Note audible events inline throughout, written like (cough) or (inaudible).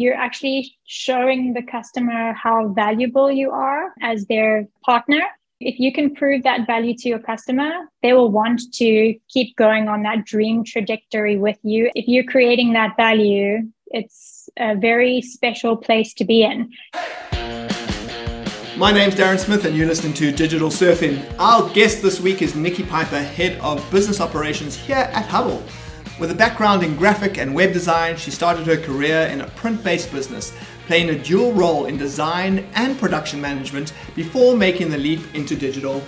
you're actually showing the customer how valuable you are as their partner. If you can prove that value to your customer, they will want to keep going on that dream trajectory with you. If you're creating that value, it's a very special place to be in. My name's Darren Smith, and you're listening to Digital Surfing. Our guest this week is Nikki Piper, Head of Business Operations here at Hubble. With a background in graphic and web design, she started her career in a print based business, playing a dual role in design and production management before making the leap into digital.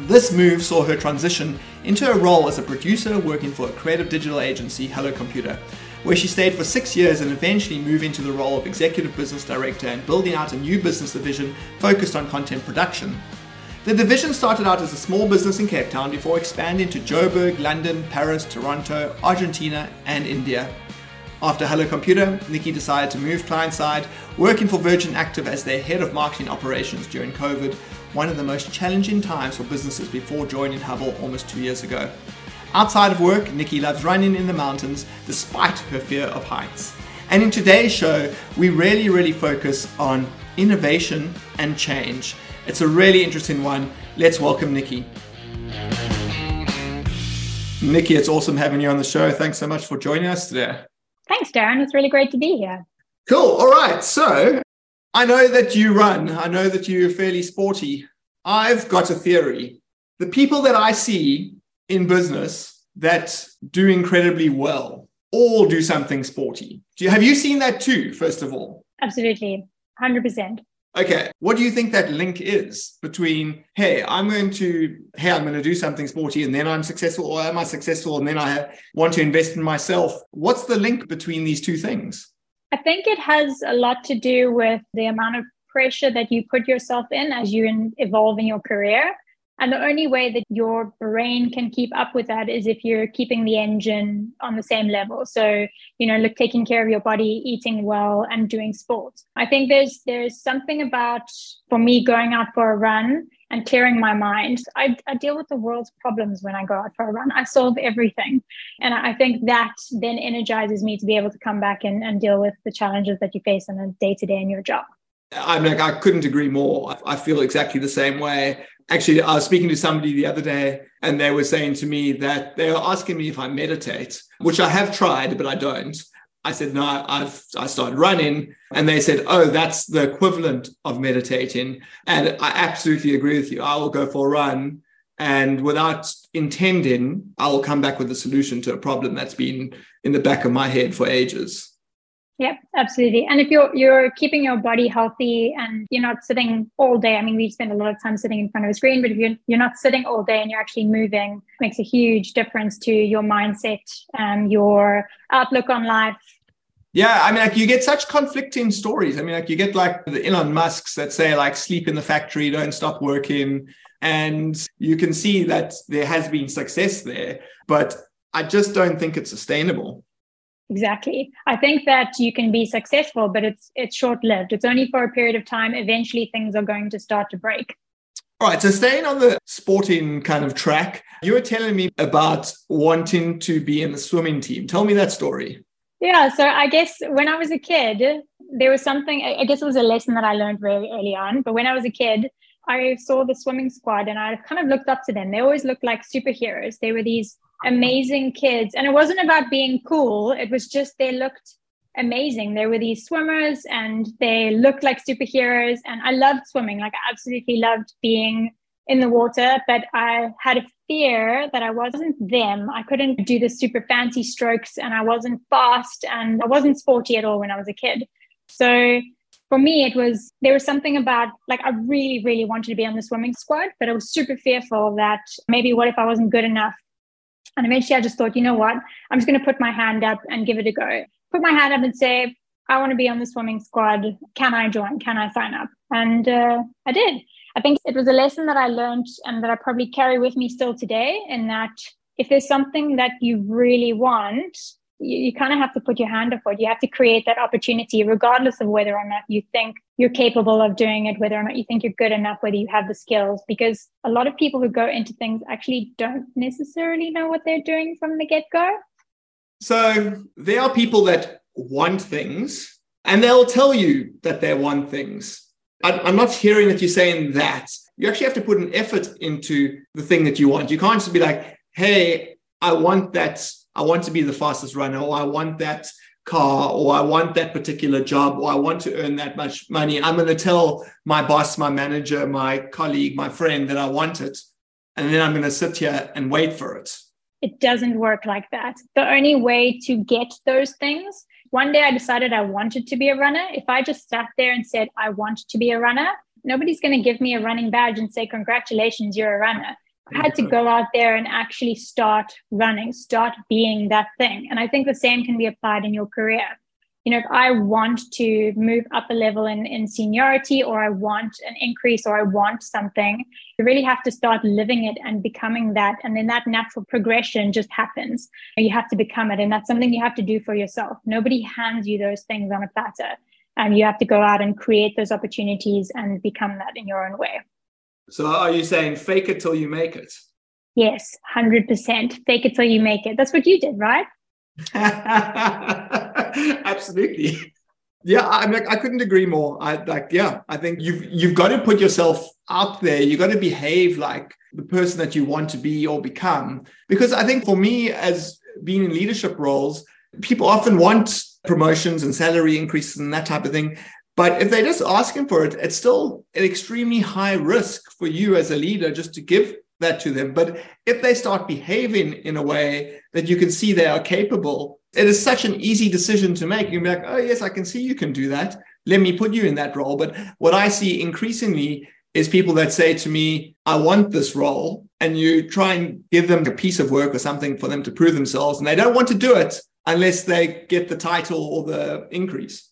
This move saw her transition into a role as a producer working for a creative digital agency, Hello Computer where she stayed for six years and eventually moved into the role of executive business director and building out a new business division focused on content production. The division started out as a small business in Cape Town before expanding to Joburg, London, Paris, Toronto, Argentina, and India. After Hello Computer, Nikki decided to move client side, working for Virgin Active as their head of marketing operations during COVID, one of the most challenging times for businesses before joining Hubble almost two years ago. Outside of work, Nikki loves running in the mountains despite her fear of heights. And in today's show, we really, really focus on innovation and change. It's a really interesting one. Let's welcome Nikki. Nikki, it's awesome having you on the show. Thanks so much for joining us today. Thanks, Darren. It's really great to be here. Cool. All right. So I know that you run, I know that you're fairly sporty. I've got a theory. The people that I see in business that do incredibly well all do something sporty. Do you, have you seen that too, first of all? Absolutely. 100%. Okay. What do you think that link is between, hey, I'm going to, hey, I'm going to do something sporty and then I'm successful, or am I successful and then I want to invest in myself? What's the link between these two things? I think it has a lot to do with the amount of pressure that you put yourself in as you evolve in your career. And the only way that your brain can keep up with that is if you're keeping the engine on the same level. So, you know, look, taking care of your body, eating well, and doing sports. I think there's there's something about for me going out for a run and clearing my mind. I, I deal with the world's problems when I go out for a run. I solve everything. And I think that then energizes me to be able to come back and, and deal with the challenges that you face on a day to day in your job. I mean, I couldn't agree more. I feel exactly the same way. Actually, I was speaking to somebody the other day, and they were saying to me that they were asking me if I meditate, which I have tried, but I don't. I said, no, I've I started running. And they said, oh, that's the equivalent of meditating. And I absolutely agree with you. I will go for a run. And without intending, I will come back with a solution to a problem that's been in the back of my head for ages. Yep, absolutely. And if you're you're keeping your body healthy and you're not sitting all day, I mean, we spend a lot of time sitting in front of a screen, but if you're you're not sitting all day and you're actually moving, makes a huge difference to your mindset, and your outlook on life. Yeah, I mean, like you get such conflicting stories. I mean, like you get like the Elon Musk's that say like sleep in the factory, don't stop working, and you can see that there has been success there, but I just don't think it's sustainable. Exactly. I think that you can be successful, but it's it's short lived. It's only for a period of time. Eventually, things are going to start to break. All right. So, staying on the sporting kind of track, you were telling me about wanting to be in the swimming team. Tell me that story. Yeah. So, I guess when I was a kid, there was something, I guess it was a lesson that I learned very early on. But when I was a kid, I saw the swimming squad and I kind of looked up to them. They always looked like superheroes. They were these amazing kids. And it wasn't about being cool, it was just they looked amazing. There were these swimmers and they looked like superheroes. And I loved swimming. Like, I absolutely loved being in the water, but I had a fear that I wasn't them. I couldn't do the super fancy strokes and I wasn't fast and I wasn't sporty at all when I was a kid. So for me, it was there was something about like I really, really wanted to be on the swimming squad, but I was super fearful that maybe what if I wasn't good enough and eventually I just thought, you know what? I'm just going to put my hand up and give it a go. Put my hand up and say, I want to be on the swimming squad. Can I join? Can I sign up? And uh, I did. I think it was a lesson that I learned and that I probably carry with me still today. In that, if there's something that you really want, you, you kind of have to put your hand up for it. You have to create that opportunity, regardless of whether or not you think you're capable of doing it, whether or not you think you're good enough, whether you have the skills. Because a lot of people who go into things actually don't necessarily know what they're doing from the get go. So there are people that want things And they'll tell you that they want things. I'm not hearing that you're saying that. You actually have to put an effort into the thing that you want. You can't just be like, hey, I want that. I want to be the fastest runner, or I want that car, or I want that particular job, or I want to earn that much money. I'm going to tell my boss, my manager, my colleague, my friend that I want it. And then I'm going to sit here and wait for it. It doesn't work like that. The only way to get those things one day I decided I wanted to be a runner. If I just sat there and said, I want to be a runner, nobody's going to give me a running badge and say, Congratulations, you're a runner. I had to go out there and actually start running, start being that thing. And I think the same can be applied in your career you know, if I want to move up a level in, in seniority or I want an increase or I want something, you really have to start living it and becoming that. And then that natural progression just happens. You have to become it. And that's something you have to do for yourself. Nobody hands you those things on a platter. And you have to go out and create those opportunities and become that in your own way. So are you saying fake it till you make it? Yes, 100%. Fake it till you make it. That's what you did, right? (laughs) Absolutely. Yeah, I mean, I couldn't agree more. I like, yeah, I think you've you've got to put yourself out there. You got to behave like the person that you want to be or become. Because I think for me, as being in leadership roles, people often want promotions and salary increases and that type of thing. But if they're just asking for it, it's still an extremely high risk for you as a leader just to give that to them. But if they start behaving in a way that you can see they are capable, it is such an easy decision to make. You'll be like, oh, yes, I can see you can do that. Let me put you in that role. But what I see increasingly is people that say to me, I want this role. And you try and give them a piece of work or something for them to prove themselves. And they don't want to do it unless they get the title or the increase.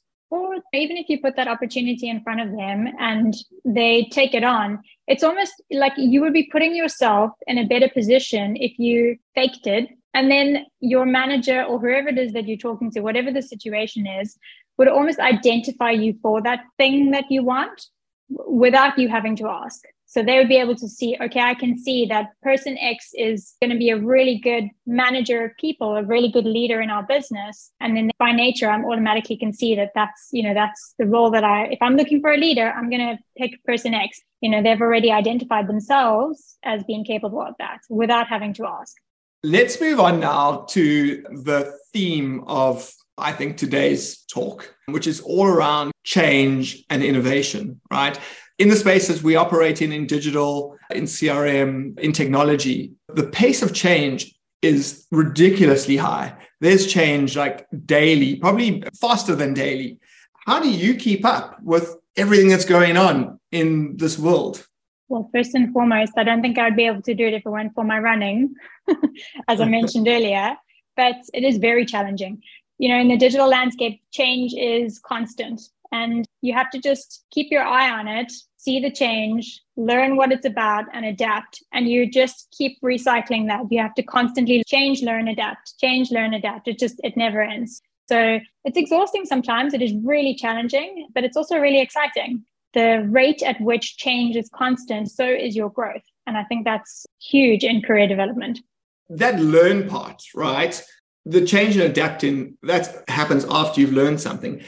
Even if you put that opportunity in front of them and they take it on, it's almost like you would be putting yourself in a better position if you faked it and then your manager or whoever it is that you're talking to, whatever the situation is, would almost identify you for that thing that you want without you having to ask. So they would be able to see, okay, I can see that person X is going to be a really good manager of people, a really good leader in our business. And then by nature, I'm automatically can see that that's, you know, that's the role that I, if I'm looking for a leader, I'm going to pick person X. You know, they've already identified themselves as being capable of that without having to ask. Let's move on now to the theme of, I think, today's talk, which is all around change and innovation, right? In the spaces we operate in, in digital, in CRM, in technology, the pace of change is ridiculously high. There's change like daily, probably faster than daily. How do you keep up with everything that's going on in this world? Well, first and foremost, I don't think I would be able to do it if it weren't for my running, (laughs) as I (laughs) mentioned earlier. But it is very challenging. You know, in the digital landscape, change is constant, and you have to just keep your eye on it, see the change, learn what it's about, and adapt. And you just keep recycling that. You have to constantly change, learn, adapt, change, learn, adapt. It just, it never ends. So it's exhausting sometimes. It is really challenging, but it's also really exciting the rate at which change is constant, so is your growth. And I think that's huge in career development. That learn part, right? The change and adapting, that happens after you've learned something.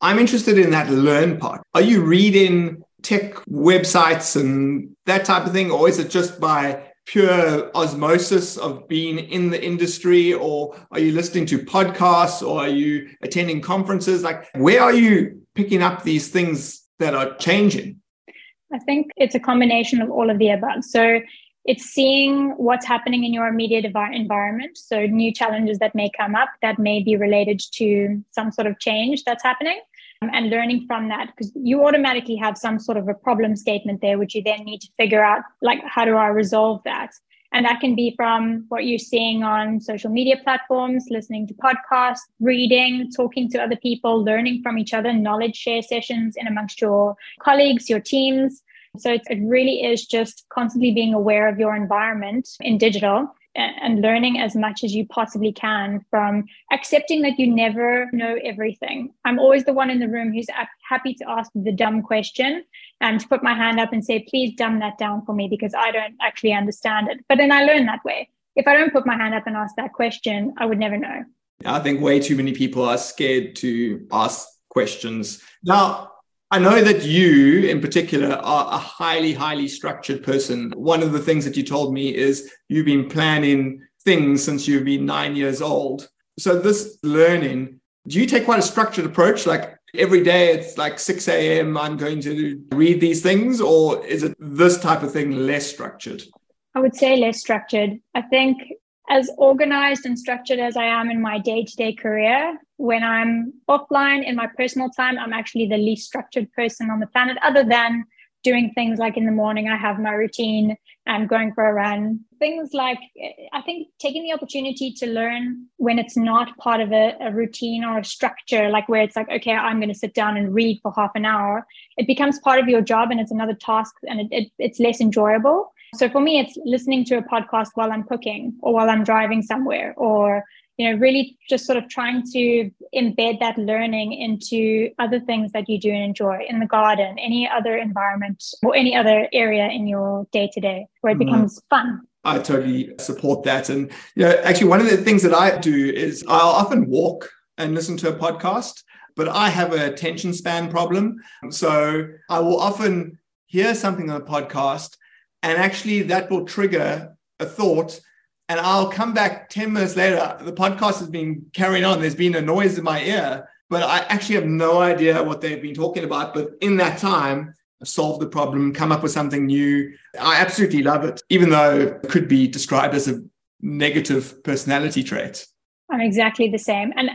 I'm interested in that learn part. Are you reading tech websites and that type of thing, or is it just by pure osmosis of being in the industry, or are you listening to podcasts, or are you attending conferences? Like, where are you picking up these things that are changing? I think it's a combination of all of the above. So it's seeing what's happening in your immediate environment. So new challenges that may come up that may be related to some sort of change that's happening um, and learning from that because you automatically have some sort of a problem statement there, which you then need to figure out like, how do I resolve that? And that can be from what you're seeing on social media platforms, listening to podcasts, reading, talking to other people, learning from each other, knowledge share sessions in amongst your colleagues, your teams. So it really is just constantly being aware of your environment in digital and learning as much as you possibly can from accepting that you never know everything. I'm always the one in the room who's happy to ask the dumb question and to put my hand up and say, please dumb that down for me because I don't actually understand it. But then I learn that way. If I don't put my hand up and ask that question, I would never know. I think way too many people are scared to ask questions. Now, I know that you, in particular, are a highly, highly structured person. One of the things that you told me is you've been planning things since you've been nine years old. So, this learning, do you take quite a structured approach? Like every day it's like 6 a.m., I'm going to read these things, or is it this type of thing less structured? I would say less structured. I think as organized and structured as I am in my day to day career, when I'm offline in my personal time, I'm actually the least structured person on the planet, other than doing things like in the morning, I have my routine and going for a run. Things like, I think taking the opportunity to learn when it's not part of a, a routine or a structure, like where it's like, okay, I'm going to sit down and read for half an hour, it becomes part of your job and it's another task and it, it, it's less enjoyable. So for me, it's listening to a podcast while I'm cooking or while I'm driving somewhere or you know really just sort of trying to embed that learning into other things that you do and enjoy in the garden any other environment or any other area in your day to day where it mm-hmm. becomes mm. fun i totally support that and you know actually one of the things that i do is i'll often walk and listen to a podcast but i have a attention span problem so i will often hear something on a podcast and actually, that will trigger a thought. And I'll come back 10 minutes later. The podcast has been carrying on. There's been a noise in my ear, but I actually have no idea what they've been talking about. But in that time, I've solved the problem, come up with something new. I absolutely love it, even though it could be described as a negative personality trait. I'm exactly the same. And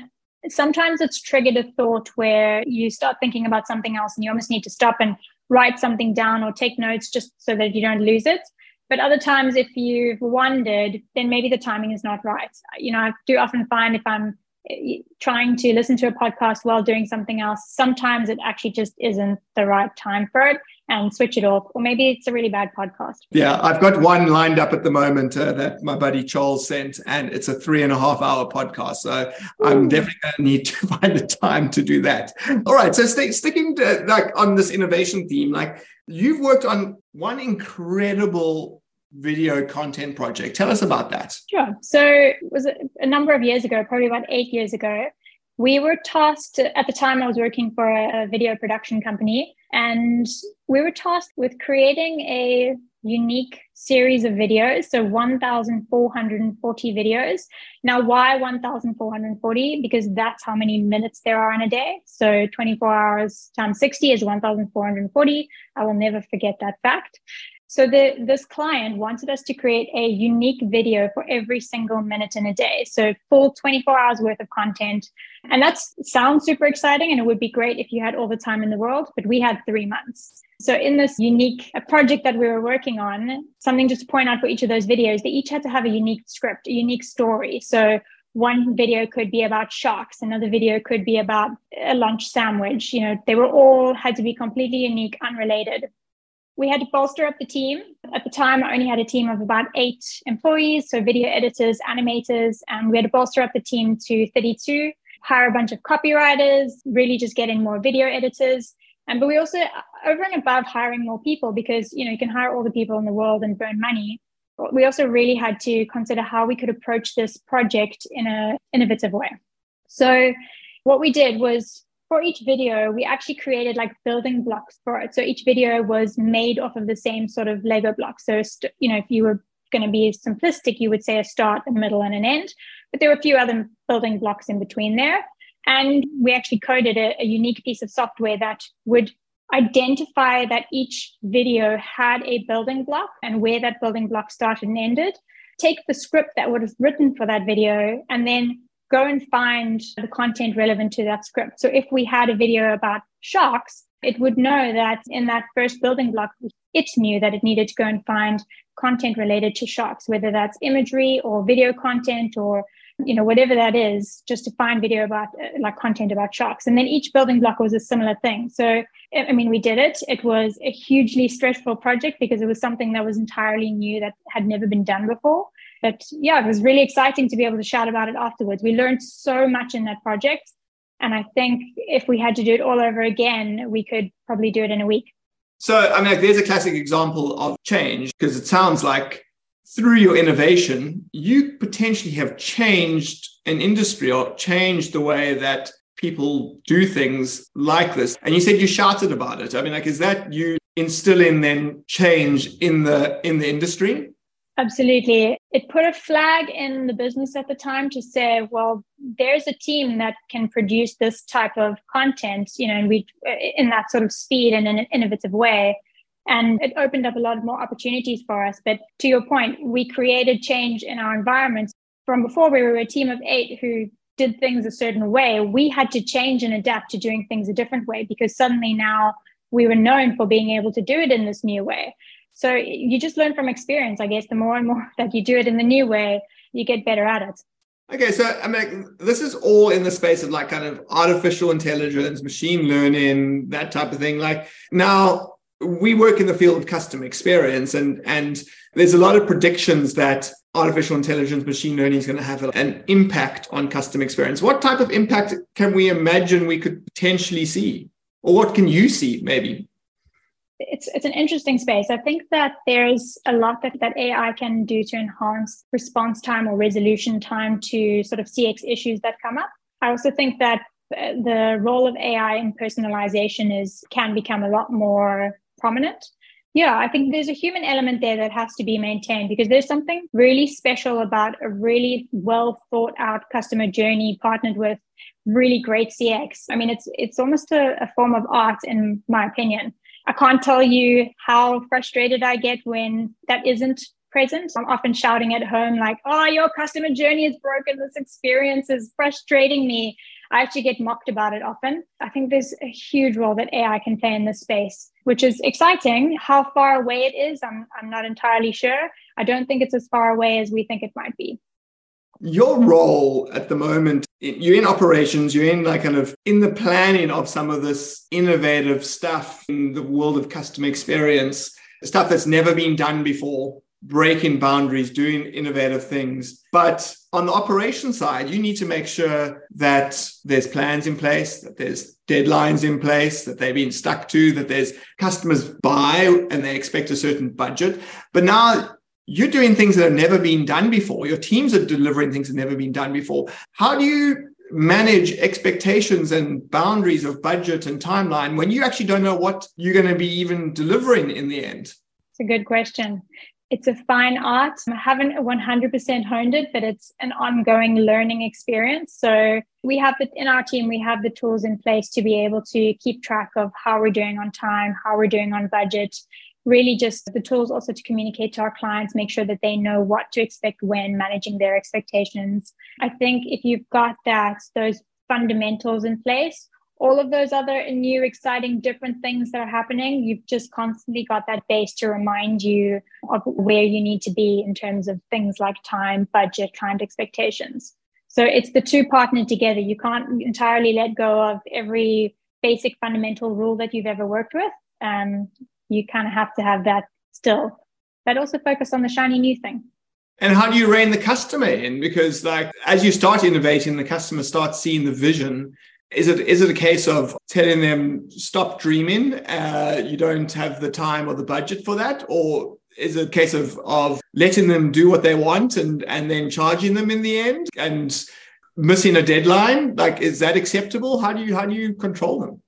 sometimes it's triggered a thought where you start thinking about something else and you almost need to stop and write something down or take notes just so that you don't lose it. But other times, if you've wondered, then maybe the timing is not right. You know, I do often find if I'm eh, trying to listen to a podcast while doing something else, sometimes it actually just isn't the right time for it and switch it off. Or maybe it's a really bad podcast. Yeah, I've got one lined up at the moment uh, that my buddy Charles sent, and it's a three and a half hour podcast. So Ooh. I'm definitely going to need to (laughs) find the time to do that. All right. So stay, sticking to like on this innovation theme, like you've worked on one incredible video content project. Tell us about that. Sure. So it was a number of years ago, probably about eight years ago we were tasked at the time i was working for a, video production company and we were tasked with creating a unique series of videos so 1440 videos now why 1440 because that's how many minutes there are in a day so 24 hours times 60 is 1440 i will never forget that fact so the, this client wanted us to create a unique video for every single minute in a day. So full 24 hours worth of content. And that sounds super exciting. And it would be great if you had all the time in the world, but we had three months. So in this unique project that we were working on, something just to point out for each of those videos, they each had to have a unique script, a unique story. So one video could be about sharks another video could be about a lunch sandwich you know they were all had to be completely unique unrelated we had to bolster up the team. At the time, I only had a team of about eight employees, so video editors, animators, and we had to bolster up the team to 32, hire a bunch of copywriters, really just get in more video editors. And but we also over and above hiring more people because you know you can hire all the people in the world and burn money. We also really had to consider how we could approach this project in a innovative way. So what we did was for each video, we actually created like building blocks for it. So each video was made off of the same sort of Lego blocks. So, st- you know, if you were going to be simplistic, you would say a start, a middle, and an end. But there were a few other building blocks in between there. And we actually coded a, a unique piece of software that would identify that each video had a building block and where that building block started and ended. Take the script that have written for that video and then go and find the content relevant to that script. So if we had a video about sharks, it would know that in that first building block, it knew that it needed to go and find content related to sharks, whether that's imagery or video content or you know whatever that is just to find video about like content about sharks. And then each building block was a similar thing. So i mean we did it. It was a hugely stressful project because it was something that was entirely new that had never been done before but yeah, it was really exciting to be able to shout about it afterwards. We learned so much in that project. And I think if we had to do it all over again, we could probably do it in a week. So, I mean, there's a classic example of change because it sounds like through your innovation, you potentially have changed an industry or changed the way that people do things like this. And you said you shouted about it. I mean, like, is that you instilling then change in the in the industry? Absolutely. It put a flag in the business at the time to say, well, there's a team that can produce this type of content, you know, and we in that sort of speed and in an innovative way. And it opened up a lot more opportunities for us. But to your point, we created change in our environments. From before, we were a team of eight who did things a certain way. We had to change and adapt to doing things a different way because suddenly now we were known for being able to do it in this new way. So you just learn from experience, I guess. The more and more (laughs) that you do it in the new way, you get better at it. Okay, so I mean, this is all in the space of like kind of artificial intelligence, machine learning, that type of thing. Like now, we work in the field of customer experience, and and there's a lot of predictions that artificial intelligence, machine learning is going to have an impact on customer experience. What type of impact can we imagine we could potentially see, or what can you see, maybe? It's it's an interesting space. I think that there's a lot that, that AI can do to enhance response time or resolution time to sort of CX issues that come up. I also think that uh, the role of AI in personalization is can become a lot more prominent. Yeah, I think there's a human element there that has to be maintained because there's something really special about a really well thought out customer journey partnered with really great CX. I mean, it's it's almost a, a form of art in my opinion. I can't tell you how frustrated I get when that isn't present. I'm often shouting at home, like, oh, your customer journey is broken. This experience is frustrating me. I actually get mocked about it often. I think there's a huge role that AI can play in this space, which is exciting. How far away it is, I'm, I'm not entirely sure. I don't think it's as far away as we think it might be your role at the moment you're in operations you're in like kind of in the planning of some of this innovative stuff in the world of customer experience stuff that's never been done before breaking boundaries doing innovative things. But on the operation side you need to make sure that there's plans in place that there's deadlines in place that they've been stuck to that there's customers buy and they expect a certain budget. But now you're doing things that have never been done before. Your teams are delivering things that have never been done before. How do you manage expectations and boundaries of budget and timeline when you actually don't know what you're going to be even delivering in the end? It's a good question. It's a fine art. I haven't 100% honed it, but it's an ongoing learning experience. So we have it in our team, we have the tools in place to be able to keep track of how we're doing on time, how we're doing on budget, really just the tools also to communicate to our clients, make sure that they know what to expect when managing their expectations. I think if you've got that, those fundamentals in place, all of those other new, exciting, different things that are happening, you've just constantly got that base to remind you of where you need to be in terms of things like time, budget, client expectations. So it's the two partnered together. You can't entirely let go of every basic fundamental rule that you've ever worked with. Um, you kind of have to have that still, but also focus on the shiny new thing. And how do you rein the customer in? Because like as you start innovating, the customer starts seeing the vision. Is it is it a case of telling them stop dreaming? Uh, you don't have the time or the budget for that, or is it a case of of letting them do what they want and and then charging them in the end and missing a deadline? Like, is that acceptable? How do you how do you control them?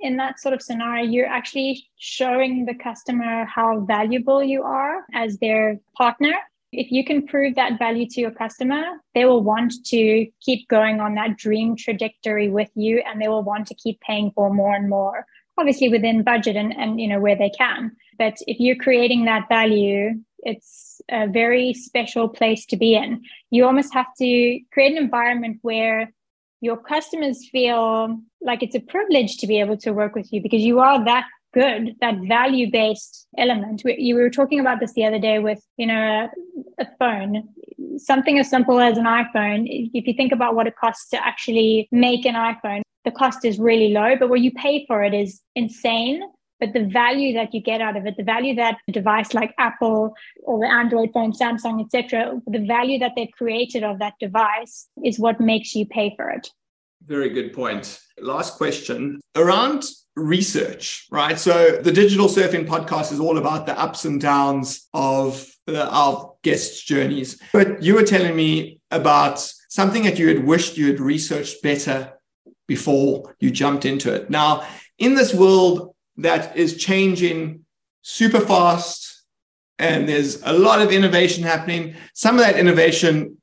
In that sort of scenario, you're actually showing the customer how valuable you are as their partner. If you can prove that value to your customer, they will want to keep going on that dream trajectory with you and they will want to keep paying for more and more, obviously within budget and, and you know where they can. But if you're creating that value, it's a very special place to be in. You almost have to create an environment where your customers feel like it's a privilege to be able to work with you because you are that good that value based element. We, you were talking about this the other day with you know a, a, phone. Something as simple as an iphone if you think about what it costs to actually make an iphone the cost is really low but what you pay for it is insane but the value that you get out of it the value that a device like apple or the android phone samsung etc the value that they've created of that device is what makes you pay for it. Very good point. Last question. Around research right? So the digital surfing podcast is all about the ups and downs of the, our guests journeys. But you were telling me about something that you had wished you had researched better before you jumped into it. Now, in this world that is changing super fast and there's a lot of innovation happening, some of that innovation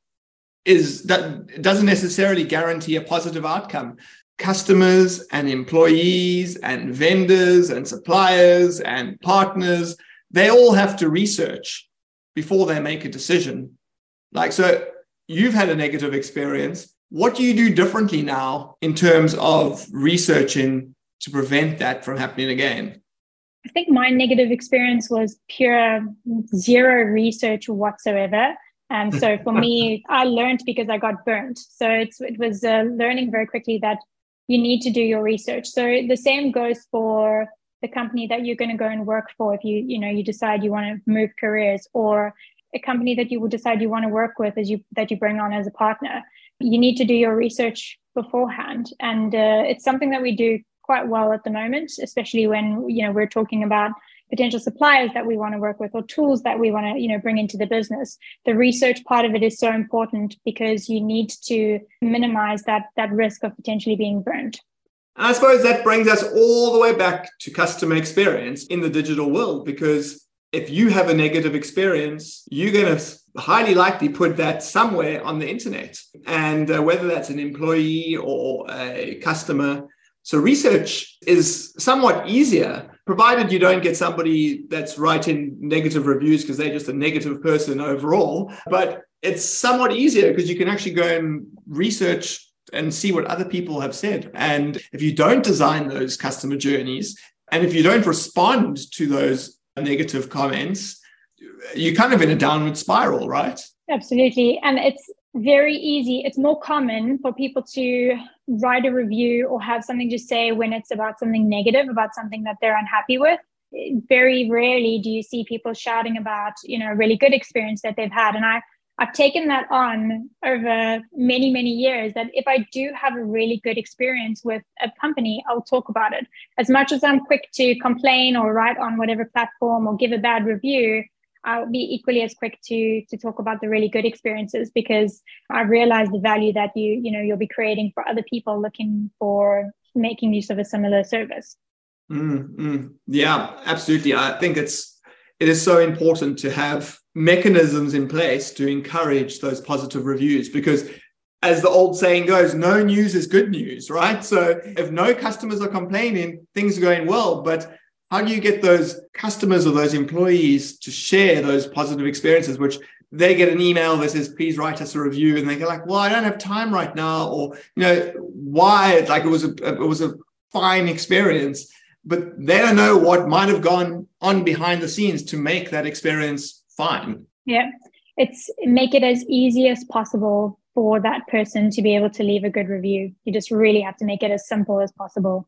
is that doesn't necessarily guarantee a positive outcome. Customers and employees and vendors and suppliers and partners, they all have to research before they make a decision. Like, so you've had a negative experience what do you do differently now in terms of researching to prevent that from happening again? I think my negative experience was pure zero research whatsoever. And so for me, (laughs) I learned because I got burnt. So it's, it was uh, learning very quickly that you need to do your research. So the same goes for the company that you're going to go and work for if you you know you decide you want to move careers or a company that you will decide you want to work with as you that you bring on as a partner you need to do your research beforehand and uh, it's something that we do quite well at the moment especially when you know we're talking about potential suppliers that we want to work with or tools that we want to you know bring into the business the research part of it is so important because you need to minimize that that risk of potentially being burned i suppose that brings us all the way back to customer experience in the digital world because if you have a negative experience, you're going to highly likely put that somewhere on the internet. And uh, whether that's an employee or a customer. So research is somewhat easier, provided you don't get somebody that's writing negative reviews because they're just a negative person overall. But it's somewhat easier because you can actually go and research and see what other people have said. And if you don't design those customer journeys, and if you don't respond to those negative comments, you're kind of in a downward spiral, right? Absolutely. And it's very easy. It's more common for people to write a review or have something to say when it's about something negative, about something that they're unhappy with. Very rarely do you see people shouting about, you know, a really good experience that they've had. And I I've taken that on over many, many years that if I do have a really good experience with a company, I'll talk about it. As much as I'm quick to complain or write on whatever platform or give a bad review, I'll be equally as quick to to talk about the really good experiences because I realize the value that you, you know, you'll be creating for other people looking for making use of a similar service. Mm-hmm. Yeah, absolutely. I think it's it is so important to have mechanisms in place to encourage those positive reviews because as the old saying goes, no news is good news, right? So if no customers are complaining, things are going well. But how do you get those customers or those employees to share those positive experiences, which they get an email that says, please write us a review. And they go like, well, I don't have time right now. Or, you know, why? Like it was a, it was a fine experience, but they don't know what might have gone on behind the scenes to make that experience fine. Yeah. It's make it as easy as possible for that person to be able to leave a good review. You just really have to make it as simple as possible.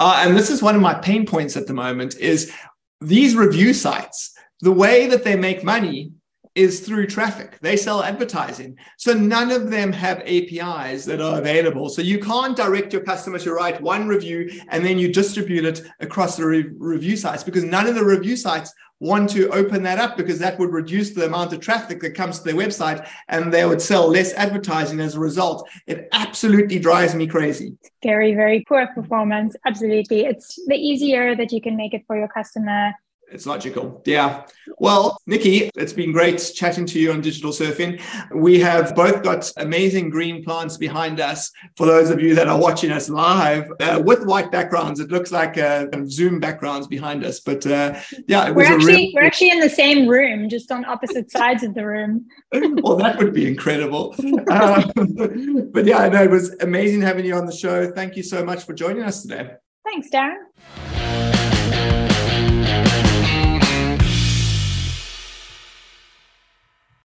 Uh, and this is one of my pain points at the moment is these review sites, the way that they make money is through traffic. They sell advertising. So none of them have APIs that are available. So you can't direct your customer to write one review and then you distribute it across the re- review sites because none of the review sites want to open that up because that would reduce the amount of traffic that comes to their website and they would sell less advertising as a result. It absolutely drives me crazy. Very, very poor performance. Absolutely. It's the easier that you can make it for your customer it's logical. Yeah. Well, Nikki, it's been great chatting to you on digital surfing. We have both got amazing green plants behind us. For those of you that are watching us live uh, with white backgrounds, it looks like uh, Zoom backgrounds behind us. But uh, yeah, we're actually real- we're actually in the same room, just on opposite sides of the room. (laughs) well, that would be incredible. Um, (laughs) but yeah, no, it was amazing having you on the show. Thank you so much for joining us today. Thanks, Darren.